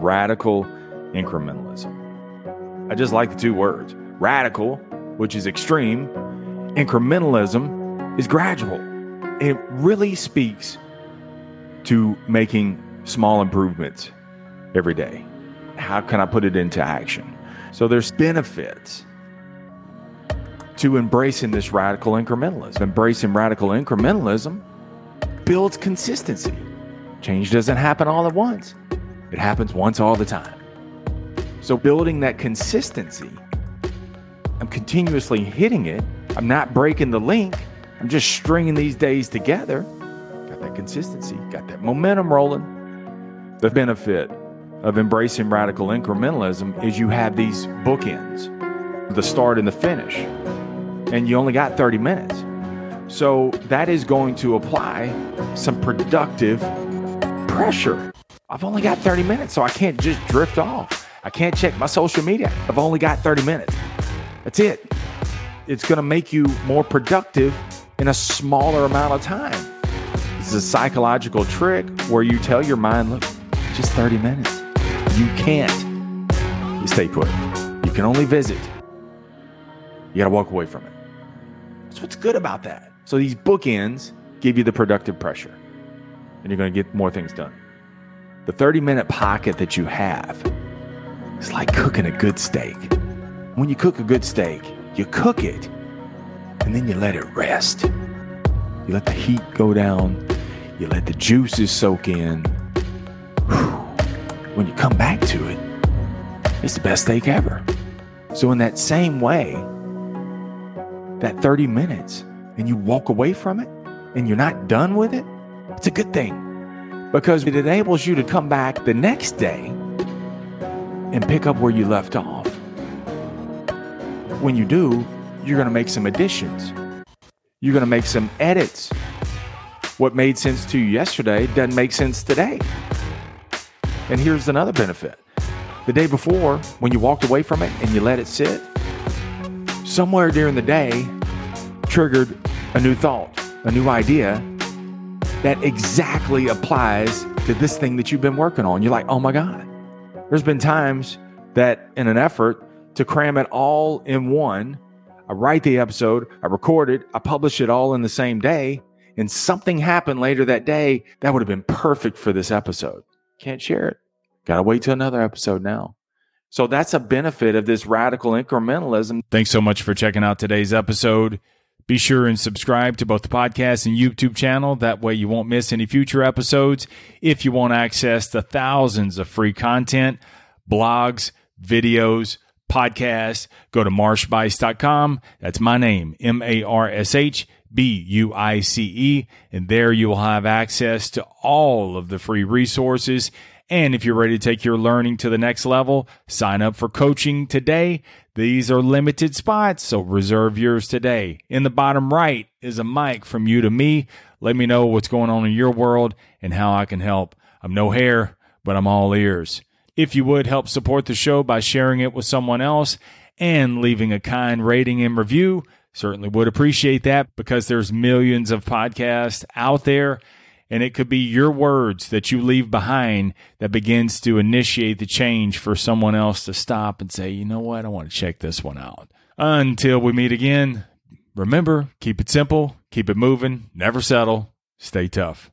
radical incrementalism. I just like the two words radical, which is extreme, incrementalism is gradual. It really speaks to making small improvements every day. How can I put it into action? So there's benefits to embracing this radical incrementalism. Embracing radical incrementalism builds consistency. Change doesn't happen all at once, it happens once all the time. So, building that consistency, I'm continuously hitting it. I'm not breaking the link. I'm just stringing these days together. Got that consistency, got that momentum rolling. The benefit of embracing radical incrementalism is you have these bookends the start and the finish, and you only got 30 minutes. So, that is going to apply some productive pressure. I've only got 30 minutes, so I can't just drift off. I can't check my social media. I've only got 30 minutes. That's it. It's going to make you more productive in a smaller amount of time. This is a psychological trick where you tell your mind, look, just 30 minutes. You can't. You stay put. You can only visit. You got to walk away from it. That's what's good about that. So these bookends give you the productive pressure, and you're going to get more things done. The 30 minute pocket that you have is like cooking a good steak. When you cook a good steak, you cook it and then you let it rest. You let the heat go down, you let the juices soak in. When you come back to it, it's the best steak ever. So, in that same way, that 30 minutes and you walk away from it and you're not done with it, it's a good thing because it enables you to come back the next day and pick up where you left off. When you do, you're going to make some additions. You're going to make some edits. What made sense to you yesterday doesn't make sense today. And here's another benefit the day before, when you walked away from it and you let it sit, somewhere during the day triggered a new thought, a new idea that exactly applies to this thing that you've been working on. You're like, oh my God. There's been times that in an effort to cram it all in one, I write the episode, I record it, I publish it all in the same day, and something happened later that day that would have been perfect for this episode. Can't share it. Got to wait till another episode now. So that's a benefit of this radical incrementalism. Thanks so much for checking out today's episode. Be sure and subscribe to both the podcast and YouTube channel. That way you won't miss any future episodes. If you want access to thousands of free content, blogs, videos, podcasts, go to marshbuice.com. That's my name, M A R S H B U I C E. And there you will have access to all of the free resources. And if you're ready to take your learning to the next level, sign up for coaching today. These are limited spots, so reserve yours today. In the bottom right is a mic from you to me. Let me know what's going on in your world and how I can help. I'm no hair, but I'm all ears. If you would help support the show by sharing it with someone else and leaving a kind rating and review, certainly would appreciate that because there's millions of podcasts out there and it could be your words that you leave behind that begins to initiate the change for someone else to stop and say, you know what, I want to check this one out. Until we meet again, remember, keep it simple, keep it moving, never settle, stay tough.